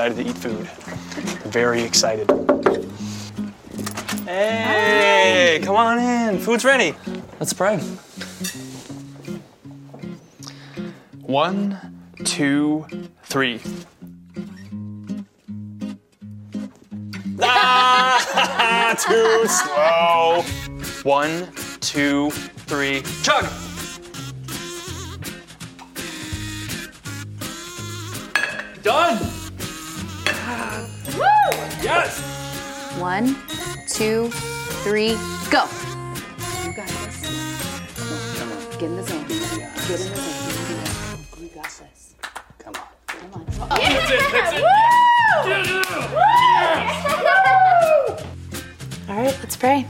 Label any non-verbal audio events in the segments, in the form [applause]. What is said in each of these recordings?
excited to eat food. Very excited. Hey, come on in. Food's ready. Let's pray. One, two, three. Ah, [laughs] too slow. One, two, three. Chug. Done. Yes. One, two, three, go. You got this. Come on. Get in the zone. Get in the zone. You oh, got this. Come on. Come on. Oh. All right, let's pray.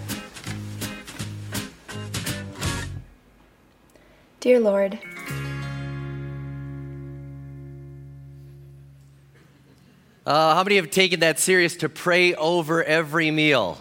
Dear Lord, Uh, how many have taken that serious to pray over every meal?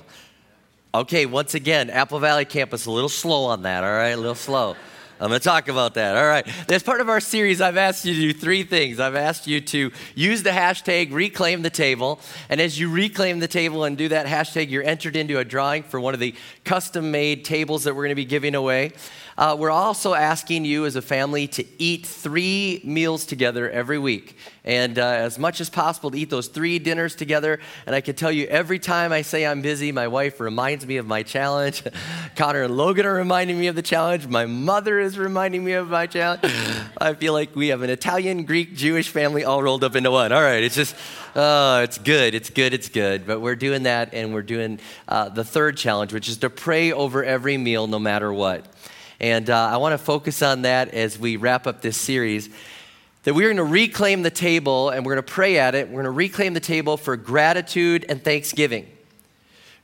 Okay, once again, Apple Valley campus, a little slow on that, all right? A little slow. I'm going to talk about that. All right. As part of our series, I've asked you to do three things. I've asked you to use the hashtag reclaim the table. And as you reclaim the table and do that hashtag, you're entered into a drawing for one of the custom made tables that we're going to be giving away. Uh, we're also asking you as a family to eat three meals together every week. And uh, as much as possible to eat those three dinners together. And I can tell you, every time I say I'm busy, my wife reminds me of my challenge. [laughs] Connor and Logan are reminding me of the challenge. My mother is reminding me of my challenge. [laughs] I feel like we have an Italian, Greek, Jewish family all rolled up into one. All right, it's just, oh, it's good, it's good, it's good. But we're doing that, and we're doing uh, the third challenge, which is to pray over every meal no matter what. And uh, I want to focus on that as we wrap up this series. That we're going to reclaim the table and we're going to pray at it. We're going to reclaim the table for gratitude and thanksgiving.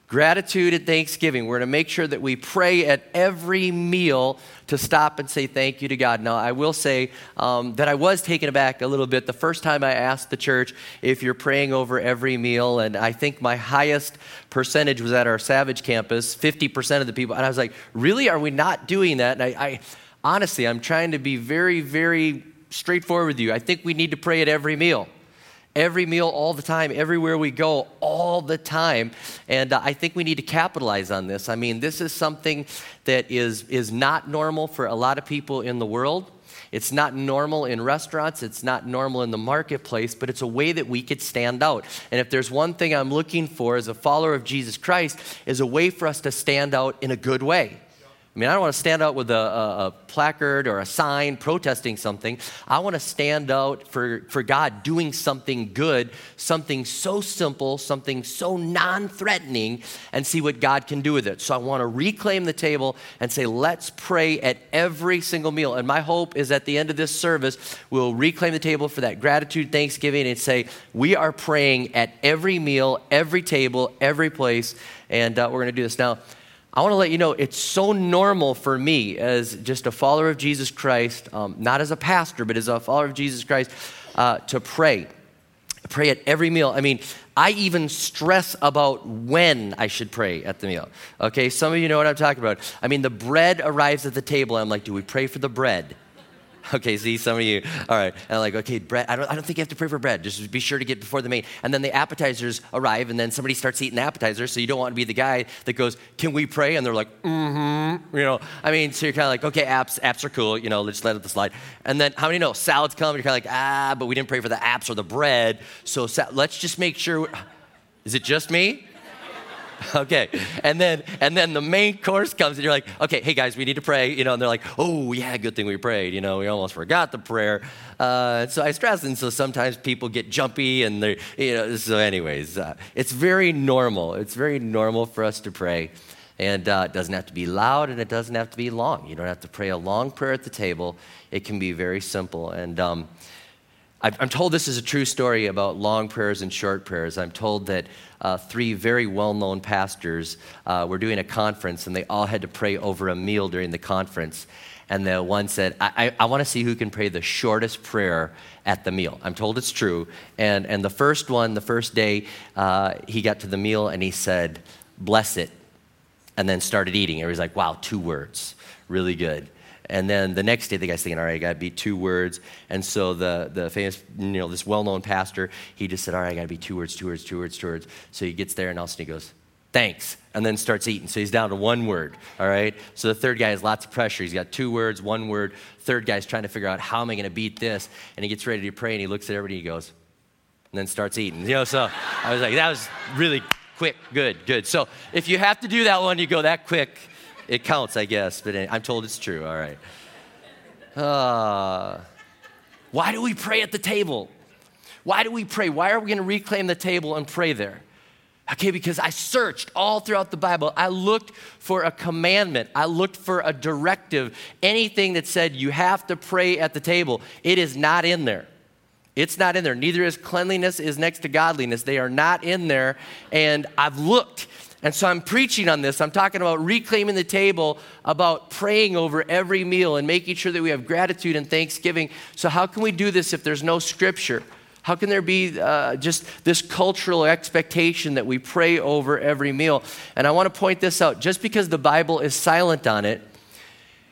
Gratitude and thanksgiving. We're going to make sure that we pray at every meal to stop and say thank you to God. Now, I will say um, that I was taken aback a little bit the first time I asked the church if you're praying over every meal, and I think my highest percentage was at our Savage campus 50% of the people. And I was like, really? Are we not doing that? And I, I honestly, I'm trying to be very, very straightforward with you. I think we need to pray at every meal every meal all the time, everywhere we go all the time. And uh, I think we need to capitalize on this. I mean, this is something that is, is not normal for a lot of people in the world. It's not normal in restaurants, it's not normal in the marketplace, but it's a way that we could stand out. And if there's one thing I'm looking for as a follower of Jesus Christ is a way for us to stand out in a good way. I mean, I don't want to stand out with a, a, a, placard or a sign protesting something. I want to stand out for, for God doing something good, something so simple, something so non threatening, and see what God can do with it. So I want to reclaim the table and say, let's pray at every single meal. And my hope is at the end of this service, we'll reclaim the table for that gratitude, thanksgiving, and say, we are praying at every meal, every table, every place. And uh, we're going to do this. Now, I want to let you know it's so normal for me as just a follower of Jesus Christ, um, not as a pastor, but as a follower of Jesus Christ, uh, to pray. Pray at every meal. I mean, I even stress about when I should pray at the meal. Okay, some of you know what I'm talking about. I mean, the bread arrives at the table. I'm like, do we pray for the bread? [laughs] Okay, see, some of you, all right. And I'm like, okay, bread, I don't, I don't think you have to pray for bread. Just be sure to get before the main. And then the appetizers arrive, and then somebody starts eating the appetizers, so you don't want to be the guy that goes, can we pray? And they're like, mm-hmm. You know, I mean, so you're kind of like, okay, apps, apps are cool, you know, let's let it slide. And then how many know salads come, you're kind of like, ah, but we didn't pray for the apps or the bread, so sa- let's just make sure. Is it just me? [laughs] okay and then and then the main course comes and you're like okay hey guys we need to pray you know and they're like oh yeah good thing we prayed you know we almost forgot the prayer. Uh, so i stress and so sometimes people get jumpy and they you know so anyways uh, it's very normal it's very normal for us to pray. And uh, it doesn't have to be loud and it doesn't have to be long. You don't have to pray a long prayer at the table. It can be very simple and um, I'm told this is a true story about long prayers and short prayers. I'm told that uh, three very well known pastors uh, were doing a conference and they all had to pray over a meal during the conference. And the one said, I, I, I want to see who can pray the shortest prayer at the meal. I'm told it's true. And, and the first one, the first day, uh, he got to the meal and he said, Bless it, and then started eating. Was like, Wow, two words. Really good. And then the next day, the guy's thinking, all right, I got to be two words. And so the, the famous, you know, this well known pastor, he just said, all right, I got to be two words, two words, two words, two words. So he gets there and all of a sudden he goes, thanks, and then starts eating. So he's down to one word, all right? So the third guy has lots of pressure. He's got two words, one word. Third guy's trying to figure out how am I going to beat this? And he gets ready to pray and he looks at everybody and he goes, and then starts eating. You know, so I was like, that was really quick, good, good. So if you have to do that one, you go that quick it counts, I guess, but I'm told it's true. All right. Uh, why do we pray at the table? Why do we pray? Why are we going to reclaim the table and pray there? Okay, because I searched all throughout the Bible. I looked for a commandment. I looked for a directive. Anything that said you have to pray at the table, it is not in there. It's not in there. Neither is cleanliness is next to godliness. They are not in there. And I've looked and so I'm preaching on this. I'm talking about reclaiming the table, about praying over every meal and making sure that we have gratitude and thanksgiving. So, how can we do this if there's no scripture? How can there be uh, just this cultural expectation that we pray over every meal? And I want to point this out just because the Bible is silent on it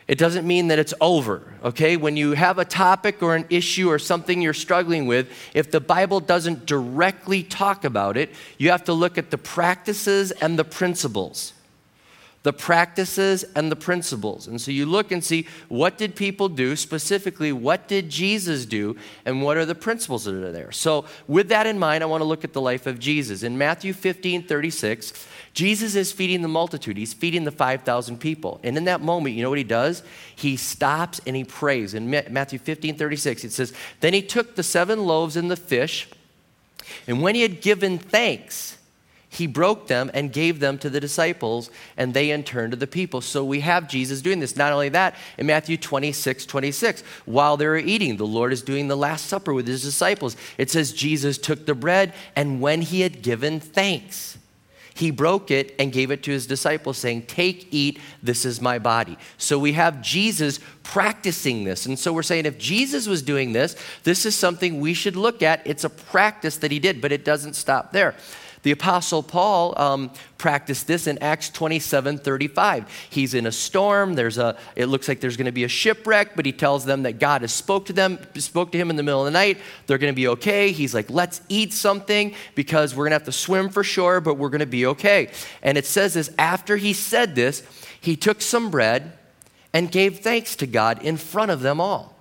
it doesn't mean that it's over, okay? When you have a topic or an issue or something you're struggling with, if the Bible doesn't directly talk about it, you have to look at the practices and the principles the practices and the principles. And so you look and see what did people do, specifically what did Jesus do, and what are the principles that are there. So with that in mind, I want to look at the life of Jesus. In Matthew 15, 36, Jesus is feeding the multitude. He's feeding the 5,000 people. And in that moment, you know what he does? He stops and he prays. In Matthew 15, 36, it says, Then he took the seven loaves and the fish, and when he had given thanks, he broke them and gave them to the disciples, and they in turn to the people. So we have Jesus doing this. Not only that, in Matthew 26, 26, while they were eating, the Lord is doing the Last Supper with his disciples. It says, Jesus took the bread, and when he had given thanks, he broke it and gave it to his disciples, saying, Take, eat, this is my body. So we have Jesus practicing this. And so we're saying if Jesus was doing this, this is something we should look at. It's a practice that he did, but it doesn't stop there. The Apostle Paul um, practiced this in Acts 27 35. He's in a storm. There's a, it looks like there's going to be a shipwreck, but he tells them that God has spoke to them, spoke to him in the middle of the night. They're going to be okay. He's like, let's eat something because we're going to have to swim for shore, but we're going to be okay. And it says this after he said this, he took some bread and gave thanks to God in front of them all.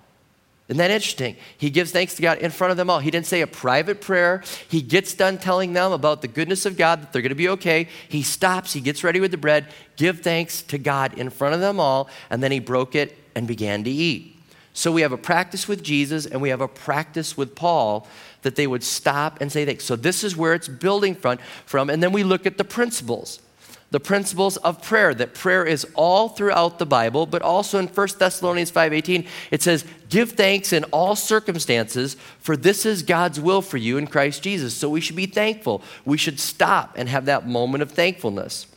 Isn't that interesting? He gives thanks to God in front of them all. He didn't say a private prayer. He gets done telling them about the goodness of God, that they're going to be okay. He stops, he gets ready with the bread, give thanks to God in front of them all, and then he broke it and began to eat. So we have a practice with Jesus and we have a practice with Paul that they would stop and say thanks. So this is where it's building from, from. And then we look at the principles the principles of prayer that prayer is all throughout the bible but also in 1 thessalonians 5.18 it says give thanks in all circumstances for this is god's will for you in christ jesus. So we should be thankful. We should stop and have that moment of thankfulness.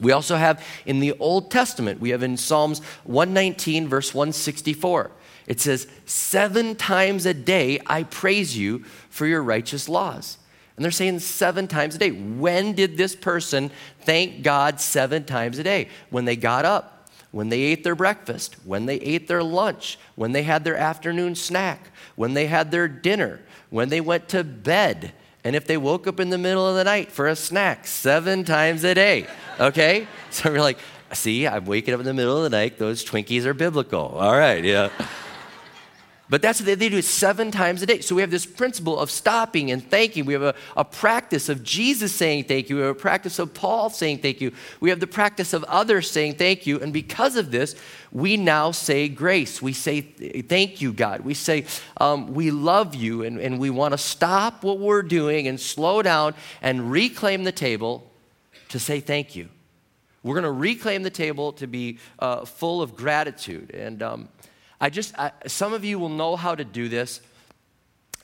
We also have in the old testament we have in psalms 119 verse 164 it says seven times a day i praise you for your righteous laws and they're saying seven times a day. When did this person thank God seven times a day? When they got up, when they ate their breakfast, when they ate their lunch, when they had their afternoon snack, when they had their dinner, when they went to bed, and if they woke up in the middle of the night for a snack seven times a day. Okay? [laughs] So we're like, see, I'm waking up in the middle of the night. Those Twinkies are biblical. All right, yeah. But that's what they, do it seven times a day. So we have this principle of stopping and thanking. We have a, a practice of Jesus saying thank you. We have a practice of Paul saying thank you. We have the practice of others saying thank you. And because of this, we now say grace. We say thank you, God. We say um, we love you and, and we want to stop what we're doing and slow down and reclaim the table to say thank you. We're going to reclaim the table to be uh, full of gratitude. And um, I just, I, some of you will know how to do this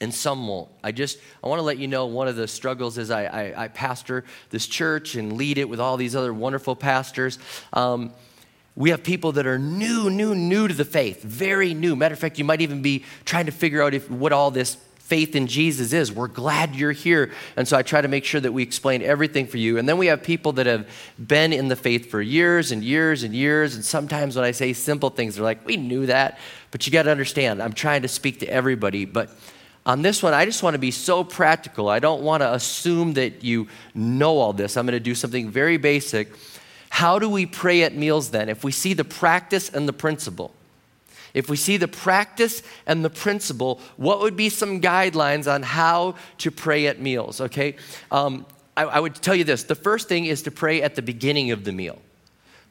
and some won't. I just, I want to let you know one of the struggles is I, I, I pastor this church and lead it with all these other wonderful pastors. Um, we have people that are new, new, new to the faith, very new. Matter of fact, you might even be trying to figure out if, what all this faith in Jesus is. We're glad you're here. And so I try to make sure that we explain everything for you. And then we have people that have been in the faith for years and years and years. And sometimes when I say simple things, they're like, we knew that. But you got to understand, I'm trying to speak to everybody. But on this one, I just want to be so practical. I don't want to assume that you know all this. I'm going to do something very basic. How do we pray at meals then? If we see the practice and the principle, if we see the practice and the principle, what would be some guidelines on how to pray at meals? Okay, um, I, I would tell you this the first thing is to pray at the beginning of the meal.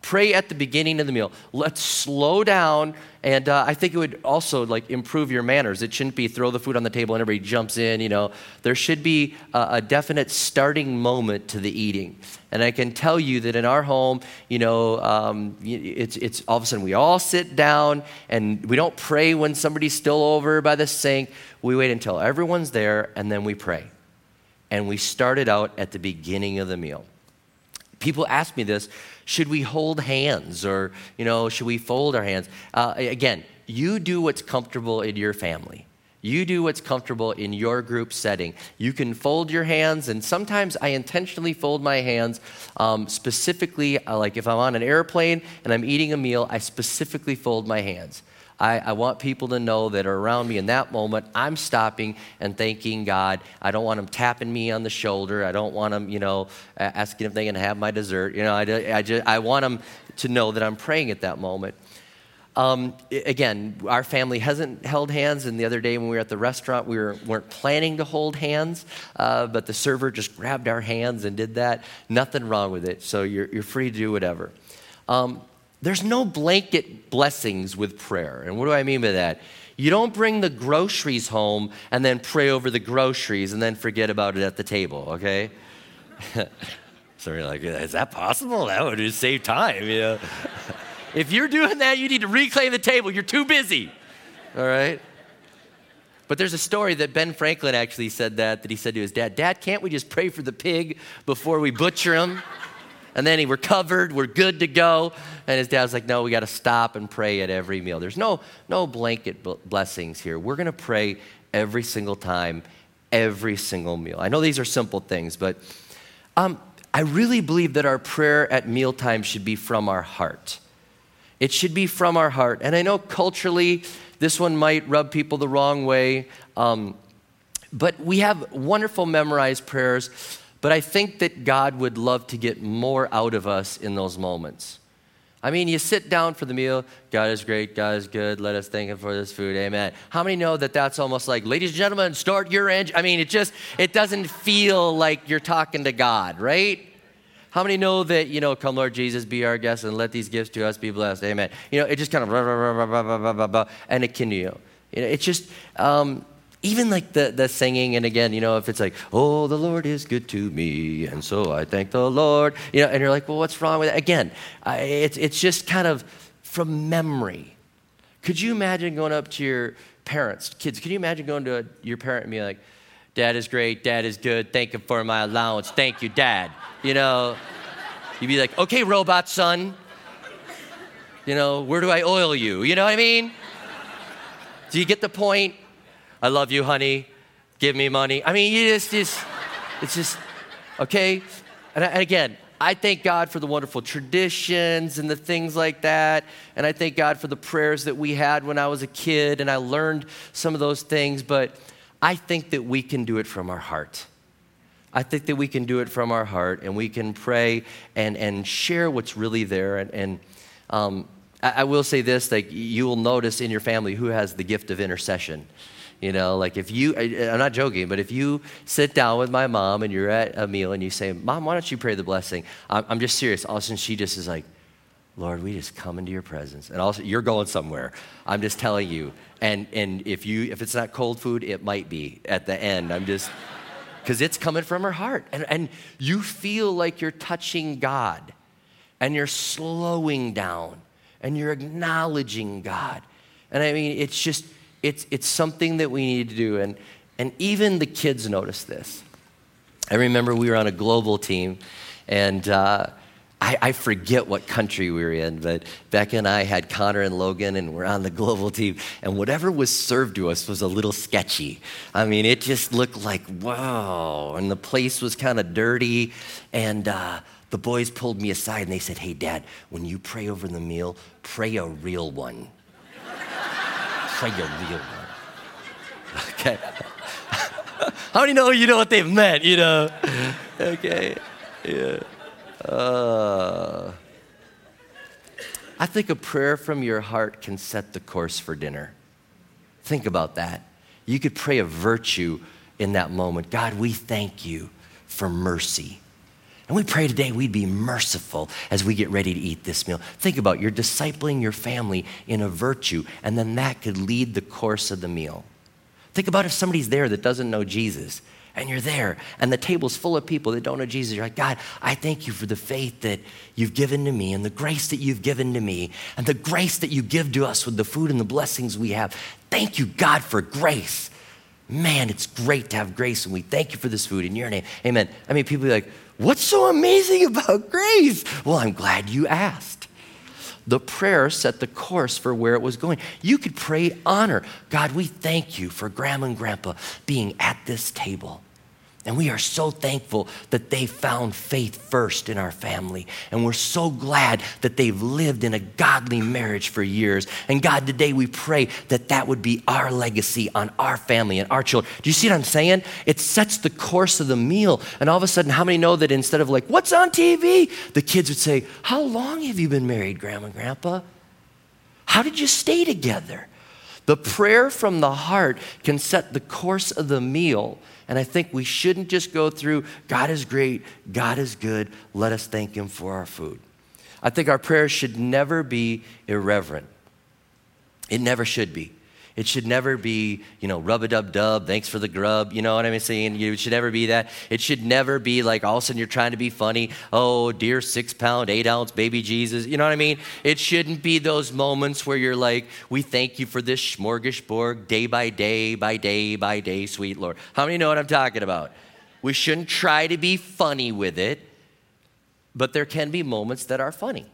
Pray at the beginning of the meal. Let's slow down, and uh, I think it would also like improve your manners. It shouldn't be throw the food on the table and everybody jumps in. You know, there should be a, a definite starting moment to the eating. And I can tell you that in our home, you know, um, it's it's all of a sudden we all sit down and we don't pray when somebody's still over by the sink. We wait until everyone's there and then we pray. And we started out at the beginning of the meal. People ask me this should we hold hands or, you know, should we fold our hands? Uh, again, you do what's comfortable in your family. You do what's comfortable in your group setting. You can fold your hands, and sometimes I intentionally fold my hands. Um, specifically, uh, like if I'm on an airplane and I'm eating a meal, I specifically fold my hands. I, I, want people to know that are around me in that moment. I'm stopping and thanking God. I don't want them tapping me on the shoulder. I don't want them, you know, asking if they can have my dessert. You know, I, I, just, I want them to know that I'm praying at that moment. Um, again, our family hasn't held hands, and the other day when we were at the restaurant, we were, weren't planning to hold hands, uh, but the server just grabbed our hands and did that. Nothing wrong with it, so you're, you're free to do whatever. Um, there's no blanket blessings with prayer. And what do I mean by that? You don't bring the groceries home and then pray over the groceries and then forget about it at the table, okay? [laughs] so you're like, is that possible? That would just save time, you know? [laughs] if you're doing that, you need to reclaim the table. You're too busy, all right? But there's a story that Ben Franklin actually said that, that he said to his dad, Dad, can't we just pray for the pig before we butcher him? [laughs] and then he recovered, we're good to go. And his dad's like, no, we got to stop and pray at every meal. There's no, no blanket blessings here. We're going to pray every single time, every single meal. I know these are simple things, but um, I really believe that our prayer at mealtime should be from our heart. It should be from our heart. And I know culturally, this one might rub people the wrong way. Um, but we have wonderful memorized prayers but I think that God would love to get more out of us in those moments. I mean, you sit down for the meal. God is great. God is good. Let us thank Him for this food. Amen. How many know that that's almost like, ladies and gentlemen, start your engine? I mean, it just it doesn't feel like you're talking to God, right? How many know that you know, come Lord Jesus, be our guest, and let these gifts to us be blessed? Amen. You know, it just kind of and it can you. you know, it's just um, even like the, the singing, and again, you know, if it's like, oh, the Lord is good to me, and so I thank the Lord, you know, and you're like, well, what's wrong with that? Again, I, it's, it's just kind of from memory. Could you imagine going up to your parents, kids, could you imagine going to a, your parent and being like, Dad is great, Dad is good, thank you for my allowance, thank you, Dad. You know, you'd be like, okay, robot son, you know, where do I oil you? You know what I mean? Do you get the point? I love you, honey. Give me money. I mean, you just, just it's just, okay? And, and again, I thank God for the wonderful traditions and the things like that. And I thank God for the prayers that we had when I was a kid and I learned some of those things. But I think that we can do it from our heart. I think that we can do it from our heart and we can pray and, and share what's really there. And, and um, I, I will say this like, you will notice in your family who has the gift of intercession. You know, like if you, I'm not joking, but if you sit down with my mom and you're at a meal and you say, Mom, why don't you pray the blessing? I'm, just serious. All of a sudden, she just is like, Lord, we just come into your presence. And also, you're going somewhere. I'm just telling you. And, and if, you, if it's not cold food, it might be at the end. I'm just, because it's coming from her heart. And, and you feel like you're touching God and you're slowing down and you're acknowledging God. And I mean, it's just, it's, it's something that we need to do. And, and even the kids notice this. I remember we were on a global team, and uh, I, I, forget what country we were in, but Becca and I had Connor and Logan, and we're on the global team. And whatever was served to us was a little sketchy. I mean, it just looked like, wow. And the place was kind of dirty. And uh, the boys pulled me aside and they said, Hey, Dad, when you pray over the meal, pray a real one. Okay. [laughs] How many know you know what they meant, you know? Okay. Yeah. Uh, I think a prayer from your heart can set the course for dinner. Think about that. You could pray a virtue in that moment. God, we thank you for mercy. And we pray today we'd be merciful as we get ready to eat this meal. Think about you're discipling your family in a virtue, and then that could lead the course of the meal. Think about if somebody's there that doesn't know Jesus and you're there and the table's full of people that don't know Jesus. You're like, God, I thank you for the faith that you've given to me and the grace that you've given to me and the grace that you give to us with the food and the blessings we have. Thank you, God, for grace. Man, it's great to have grace and we thank you for this food in your name. Amen. I mean, people be like, what's so amazing [laughs] about grace? Well, I'm glad you asked the prayer set the course for where it was going. You could pray honor. God, we thank you for grandma and grandpa being at this table. And we are so thankful that they found faith first in our family. And we're so glad that they've lived in a godly marriage for years. And God, today we pray that that would be our legacy on our family and our children. Do you see what I'm saying? It sets the course of the meal. And all of a sudden, how many know that instead of like, what's on TV? The kids would say, How long have you been married, Grandma and Grandpa? How did you stay together? The prayer from the heart can set the course of the meal and I think we shouldn't just go through, God is great, God is good, let us thank Him for our food. I think our prayers should never be irreverent. It never should be. It should never be, you know, rub a dub dub, thanks for the grub. You know what I'm saying? It should never be that. It should never be like all of a sudden you're trying to be funny. Oh, dear six pound, eight ounce baby Jesus. You know what I mean? It shouldn't be those moments where you're like, we thank you for this smorgasbord day by day, by day, by day, sweet Lord. How many know what I'm talking about? We shouldn't try to be funny with it, but there can be moments that are funny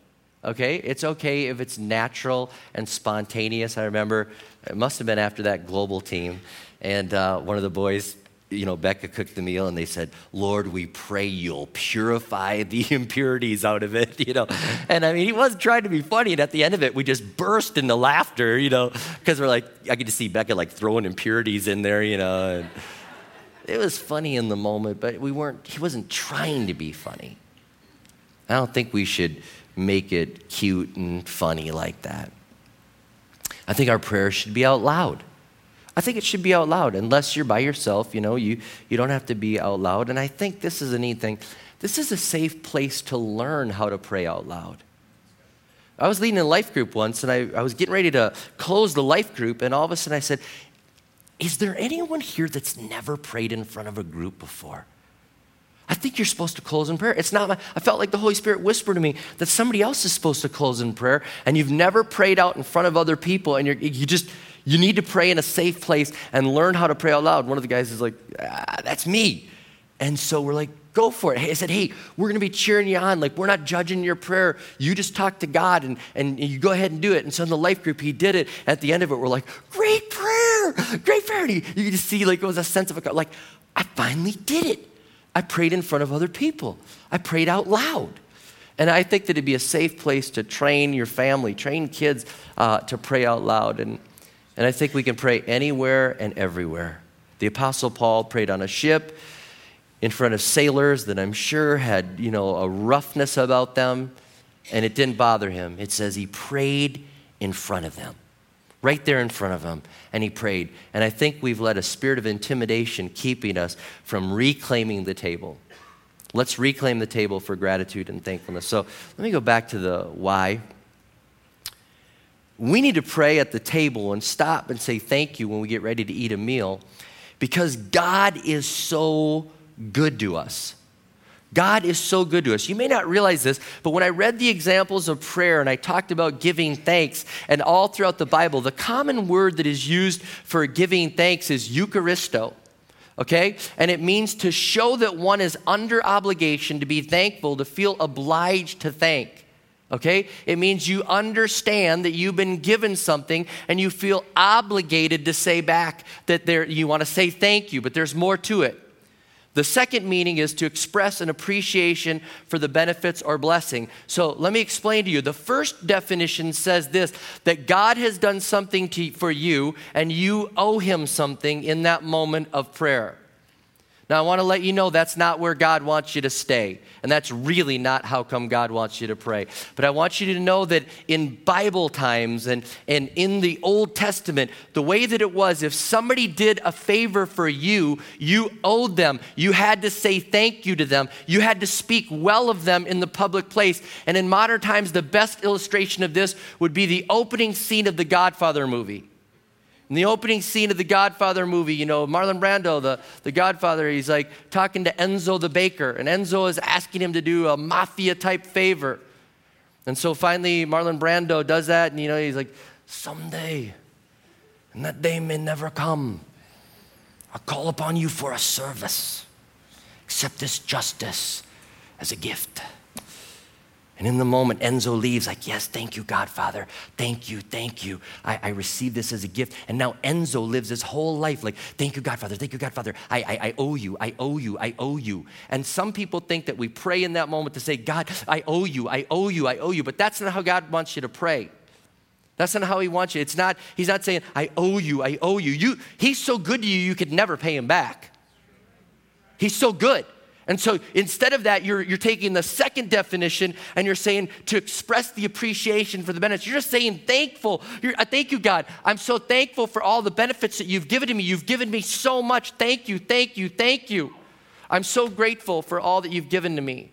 okay? It's okay if it's natural and spontaneous. I remember it must have been after that global team, and uh, one of the boys, you know, Becca cooked the meal, and they said, Lord, we pray you'll purify the [laughs] impurities out of it, you know? And I mean, he wasn't trying to be funny, and at the end of it, we just burst into laughter, you know, because we're like, I could just see Becca like throwing impurities in there, you know. And it was funny in the moment, but we weren't, he wasn't trying to be funny. I don't think we should make it cute and funny like that. I think our prayers should be out loud. I think it should be out loud. Unless you're by yourself, you know, you, you don't have to be out loud. And I think this is a neat thing. This is a safe place to learn how to pray out loud. I was leading a life group once, and I, I was getting ready to close the life group, and all of a sudden I said, Is there anyone here that's never prayed in front of a group before? I think you're supposed to close in prayer. It's not my, I felt like the Holy Spirit whispered to me that somebody else is supposed to close in prayer, and you've never prayed out in front of other people, and you just, you need to pray in a safe place and learn how to pray out loud. One of the guys is like, ah, that's me. And so we're like, go for it. Hey, I said, hey, we're going to be cheering you on. Like, we're not judging your prayer. You just talk to God and, and you go ahead and do it. And so in the life group, he did it. At the end of it, we're like, great prayer, great prayer. And you, you just see, like, it was a sense of, like, I finally did it. I prayed in front of other people. I prayed out loud. And I think that it'd be a safe place to train your family, train kids uh, to pray out loud. And, and I think we can pray anywhere and everywhere. The Apostle Paul prayed on a ship in front of sailors that I'm sure had, you know, a roughness about them, and it didn't bother him. It says he prayed in front of them right there in front of him, and he prayed. And I think we've let a spirit of intimidation keeping us from reclaiming the table. Let's reclaim the table for gratitude and thankfulness. So let me go back to the why. We need to pray at the table and stop and say thank you when we get ready to eat a meal because God is so good to us. God is so good to us. You may not realize this, but when I read the examples of prayer and I talked about giving thanks, and all throughout the Bible, the common word that is used for giving thanks is Eucharisto. okay? And it means to show that one is under obligation, to be thankful, to feel obliged to thank. Okay? It means you understand that you've been given something and you feel obligated to say back that there, you want to say thank you, but there's more to it. The second meaning is to express an appreciation for the benefits or blessing. So let me explain to you. The first definition says this that God has done something to, for you and you owe him something in that moment of prayer. Now, I want to let you know that's not where God wants you to stay. And that's really not how come God wants you to pray. But I want you to know that in Bible times and, and in the Old Testament, the way that it was, if somebody did a favor for you, you owed them. You had to say thank you to them. You had to speak well of them in the public place. And in modern times, the best illustration of this would be the opening scene of the Godfather movie. In the opening scene of the Godfather movie, you know, Marlon Brando, the, the Godfather, he's like talking to Enzo the baker, and Enzo is asking him to do a mafia type favor. And so finally, Marlon Brando does that, and you know, he's like, someday, and that day may never come, I'll call upon you for a service. Accept this justice as a gift. And in the moment, Enzo leaves, like, Yes, thank you, Godfather. Thank you, thank you. I, I received this as a gift. And now Enzo lives his whole life like, Thank you, Godfather. Thank you, Godfather. I, I, I owe you. I owe you. I owe you. And some people think that we pray in that moment to say, God, I owe you. I owe you. I owe you. But that's not how God wants you to pray. That's not how he wants you. It's not, he's not saying, I owe you, I owe you. you. He's so good to you, you could never pay him back. He's so good. And so instead of that, you're, you're taking the second definition and you're saying to express the appreciation for the benefits. You're just saying thankful. You're, uh, thank you, God. I'm so thankful for all the benefits that you've given to me. You've given me so much. Thank you, thank you, thank you. I'm so grateful for all that you've given to me.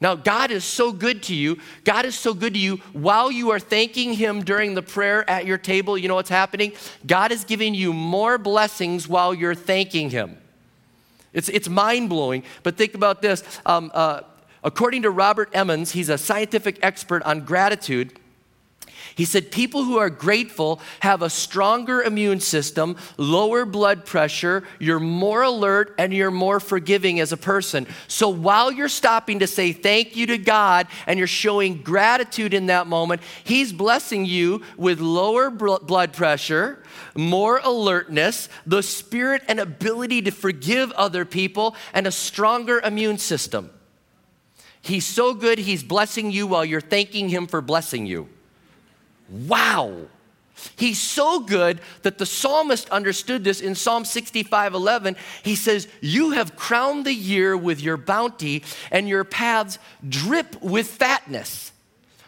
Now, God is so good to you. God is so good to you. While you are thanking Him during the prayer at your table, you know what's happening? God is giving you more blessings while you're thanking Him. It's, it's mind blowing, but think about this. Um, uh, according to Robert Emmons, he's a scientific expert on gratitude. He said people who are grateful have a stronger immune system, lower blood pressure, you're more alert, and you're more forgiving as a person. So while you're stopping to say thank you to God and you're showing gratitude in that moment, He's blessing you with lower blood pressure, more alertness, the spirit and ability to forgive other people, and a stronger immune system. He's so good, He's blessing you while you're thanking Him for blessing you. Wow. He's so good that the psalmist understood this in Psalm 65 11. He says, You have crowned the year with your bounty, and your paths drip with fatness.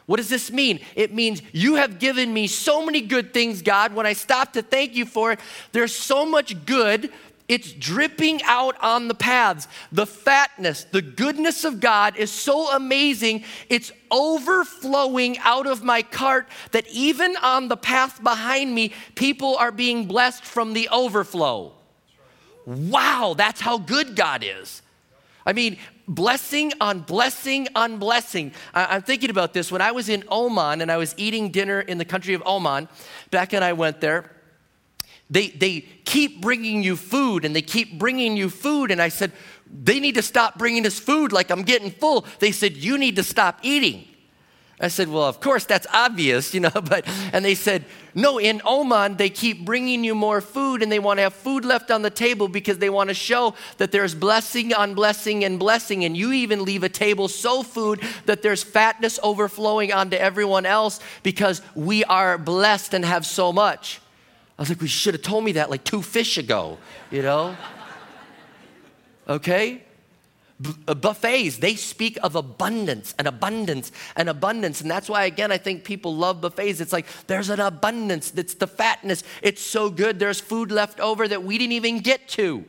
What does this mean? It means you have given me so many good things, God. When I stop to thank you for it, there's so much good. It's dripping out on the paths. The fatness, the goodness of God is so amazing. It's overflowing out of my cart that even on the path behind me, people are being blessed from the overflow. Wow, that's how good God is. I mean, blessing on blessing on blessing. I, am thinking about this. When I was in Oman and I was eating dinner in the country of Oman, Beck and I went there. They, they keep bringing you food and they keep bringing you food. And I said, they need to stop bringing us food like I'm getting full. They said, you need to stop eating. I said, Well, of course, that's obvious, you know, [laughs] but, and they said, No, in Oman, they keep bringing you more food and they want to have food left on the table because they want to show that there's blessing on blessing and blessing. And you even leave a table so food that there's fatness overflowing onto everyone else because we are blessed and have so much. I was like, We should have told me that like two fish ago, you know? Okay? Uh, buffets, they speak of abundance and abundance and abundance. And that's why, again, I think people love buffets. It's like there's an abundance, that's the fatness. It's so good, there's food left over that we didn't even get to.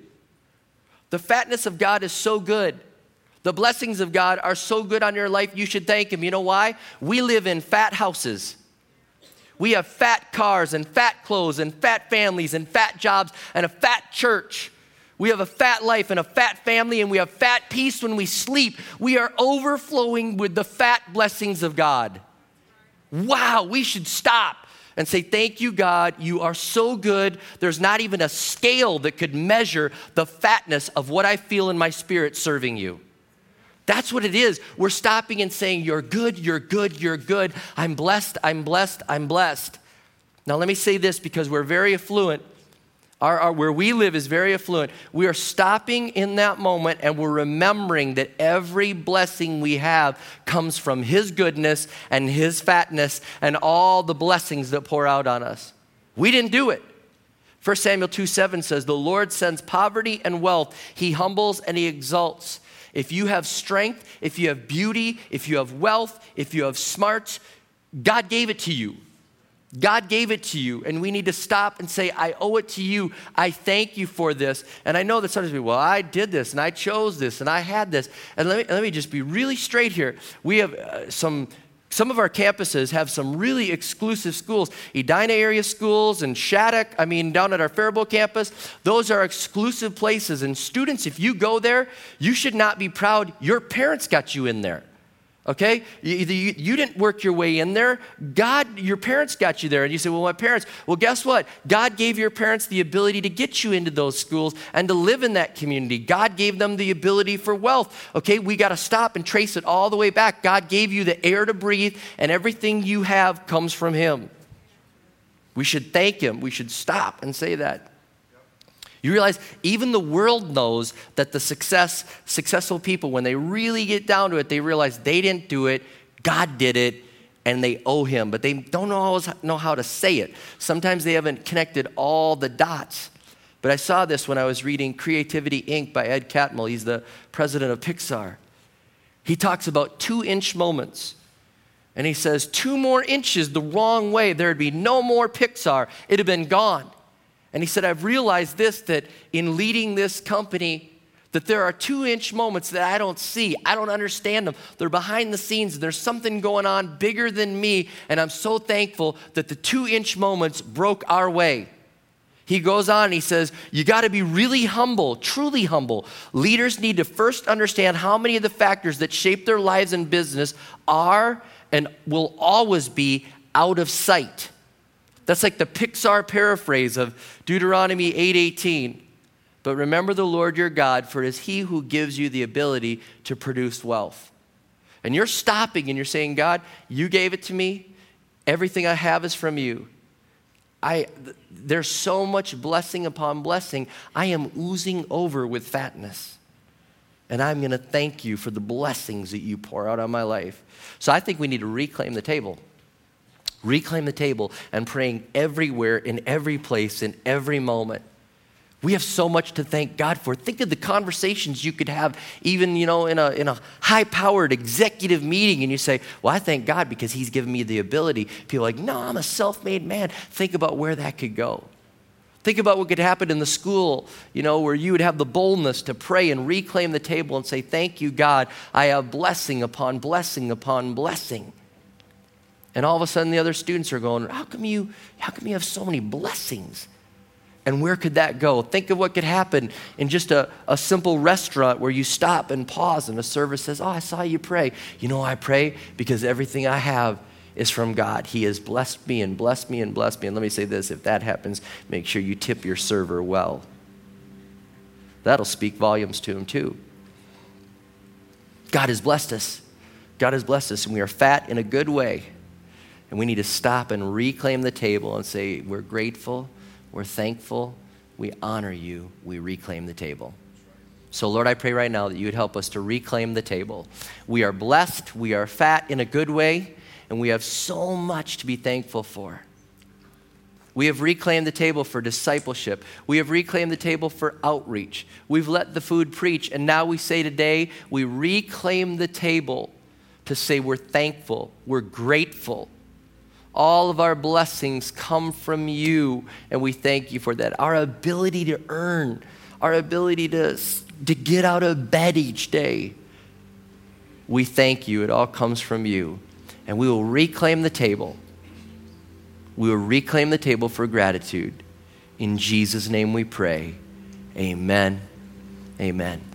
The fatness of God is so good. The blessings of God are so good on your life, you should thank Him. You know why? We live in fat houses. We have fat cars and fat clothes and fat families and fat jobs and a fat church. We have a fat life and a fat family, and we have fat peace when we sleep. We are overflowing with the fat blessings of God. Wow, we should stop and say, Thank you, God. You are so good. There's not even a scale that could measure the fatness of what I feel in my spirit serving you. That's what it is. We're stopping and saying, You're good, you're good, you're good. I'm blessed, I'm blessed, I'm blessed. Now, let me say this because we're very affluent. Our, our, where we live is very affluent. We are stopping in that moment and we're remembering that every blessing we have comes from His goodness and His fatness and all the blessings that pour out on us. We didn't do it. 1 Samuel 2 7 says, The Lord sends poverty and wealth, He humbles and He exalts. If you have strength, if you have beauty, if you have wealth, if you have smarts, God gave it to you. God gave it to you, and we need to stop and say, I owe it to you. I thank you for this. And I know that sometimes people, well, I did this, and I chose this, and I had this. And let me, let me just be really straight here. We have uh, some, some of our campuses have some really exclusive schools. Edina area schools and Shattuck, I mean, down at our Faribault campus, those are exclusive places. And students, if you go there, you should not be proud your parents got you in there. Okay? You, you, you, didn't work your way in there. God, your parents got you there. And you say, well, my parents. Well, guess what? God gave your parents the ability to get you into those schools and to live in that community. God gave them the ability for wealth. Okay? We got to stop and trace it all the way back. God gave you the air to breathe, and everything you have comes from Him. We should thank Him. We should stop and say that. You realize even the world knows that the success, successful people, when they really get down to it, they realize they didn't do it, God did it, and they owe him, but they don't always know how to say it. Sometimes they haven't connected all the dots. But I saw this when I was reading Creativity Inc. by Ed Catmull. He's the president of Pixar. He talks about two inch moments. And he says, two more inches the wrong way, there'd be no more Pixar. It'd have been gone. And he said, I've realized this that in leading this company, that there are two inch moments that I don't see. I don't understand them. They're behind the scenes. There's something going on bigger than me. And I'm so thankful that the two inch moments broke our way. He goes on he says, You got to be really humble, truly humble. Leaders need to first understand how many of the factors that shape their lives and business are and will always be out of sight. That's like the Pixar paraphrase of Deuteronomy 8:18. But remember the Lord your God, for it is he who gives you the ability to produce wealth. And you're stopping and you're saying, God, you gave it to me. Everything I have is from you. I, there's so much blessing upon blessing. I am oozing over with fatness. And I'm going to thank you for the blessings that you pour out on my life. So I think we need to reclaim the table reclaim the table, and praying everywhere, in every place, in every moment. We have so much to thank God for. Think of the conversations you could have, even you know, in a, in a high-powered executive meeting, and you say, "Well, I thank God because He's given me the ability." People are like, "No, I'm a self-made man." Think about where that could go. Think about what could happen in the school, you know, where you would have the boldness to pray and reclaim the table and say, "Thank you, God. I have blessing upon blessing upon blessing." And all of a sudden the other students are going, How come you, how come you have so many blessings? And where could that go? Think of what could happen in just a, a simple restaurant where you stop and pause and a server says, Oh, I saw you pray. You know, I pray because everything I have is from God. He has blessed me and blessed me and blessed me. And let me say this if that happens, make sure you tip your server well. That'll speak volumes to him too. God has blessed us. God has blessed us, and we are fat in a good way. And we need to stop and reclaim the table and say, We're grateful, we're thankful, we honor you, we reclaim the table. So, Lord, I pray right now that you would help us to reclaim the table. We are blessed, we are fat in a good way, and we have so much to be thankful for. We have reclaimed the table for discipleship. We have reclaimed the table for outreach. We've let the food preach, and now we say today, we reclaim the table to say we're thankful, we're grateful, all of our blessings come from you, and we thank you for that. Our ability to earn, our ability to, to get out of bed each day, we thank you. It all comes from you. And we will reclaim the table. We will reclaim the table for gratitude. In Jesus' name we pray. Amen. Amen.